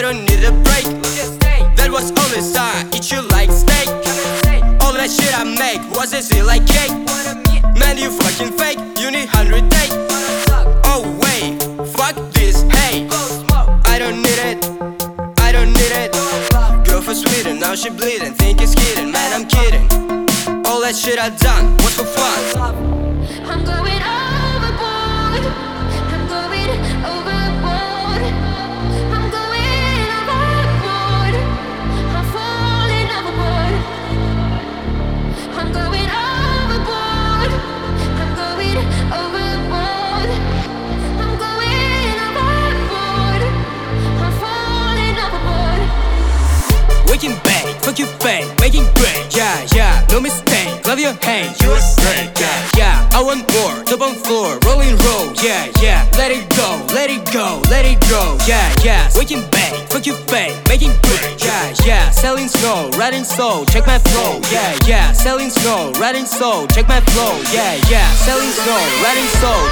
I don't need a break. That was all inside, eat you like steak. All that shit I make was it still like cake? Man, you fucking fake, you need hundred take. Oh wait, fuck this, hey. I don't need it, I don't need it. Girl for Sweden, now she bleeding, think it's kidding, man, I'm kidding. All that shit I done was for fun. Fuck you bang, making great. Yeah, yeah, no mistake. Love your hang, you're a snake. Yeah, yeah, I want more. Top on floor, rolling roll. Yeah, yeah, let it go, let it go, let it go. Yeah, yeah, waking bang, fuck you bang, making great. Yeah, yeah, selling snow, riding soul. Check my flow. Yeah, yeah, selling snow, riding soul. Check my flow. Yeah, yeah, selling snow, riding soul.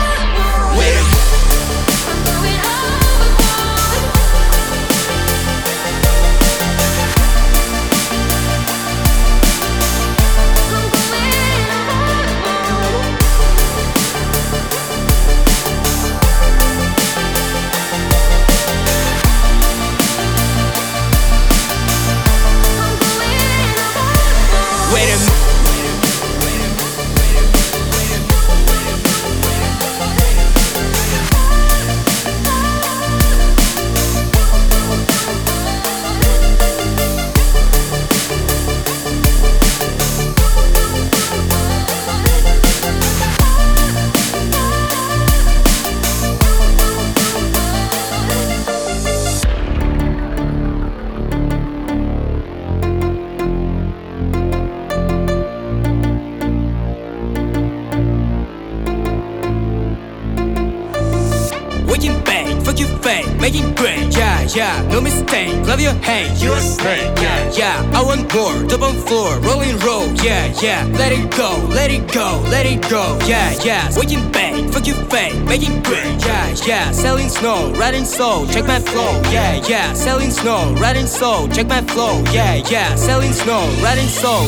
Fame, making great. Yeah, yeah, no mistake. Love your hang, you a snake. Yeah, yeah, I want more. Top on floor, rolling roll. Yeah, yeah, let it go, let it go, let it go. Yeah, yeah, waking bang, fuck you fame, making great. Yeah, yeah, selling snow, riding soul. Check my flow. Yeah, yeah, selling snow, riding soul. Check my flow. Yeah, yeah, selling snow, riding soul.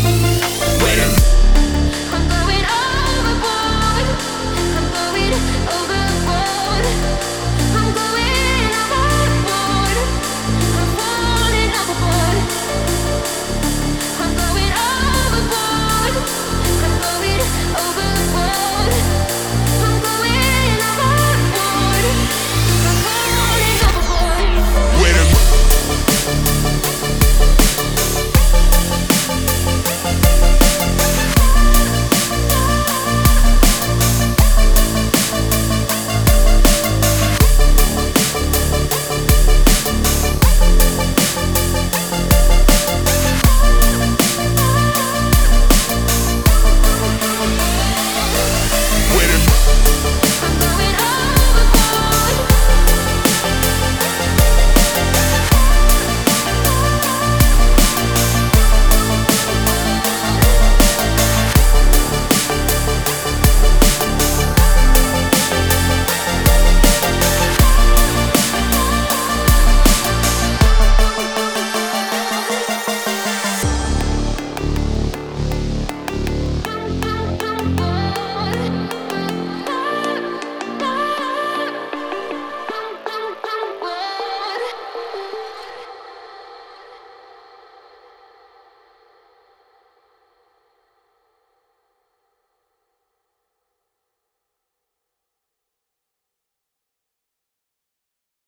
Wait a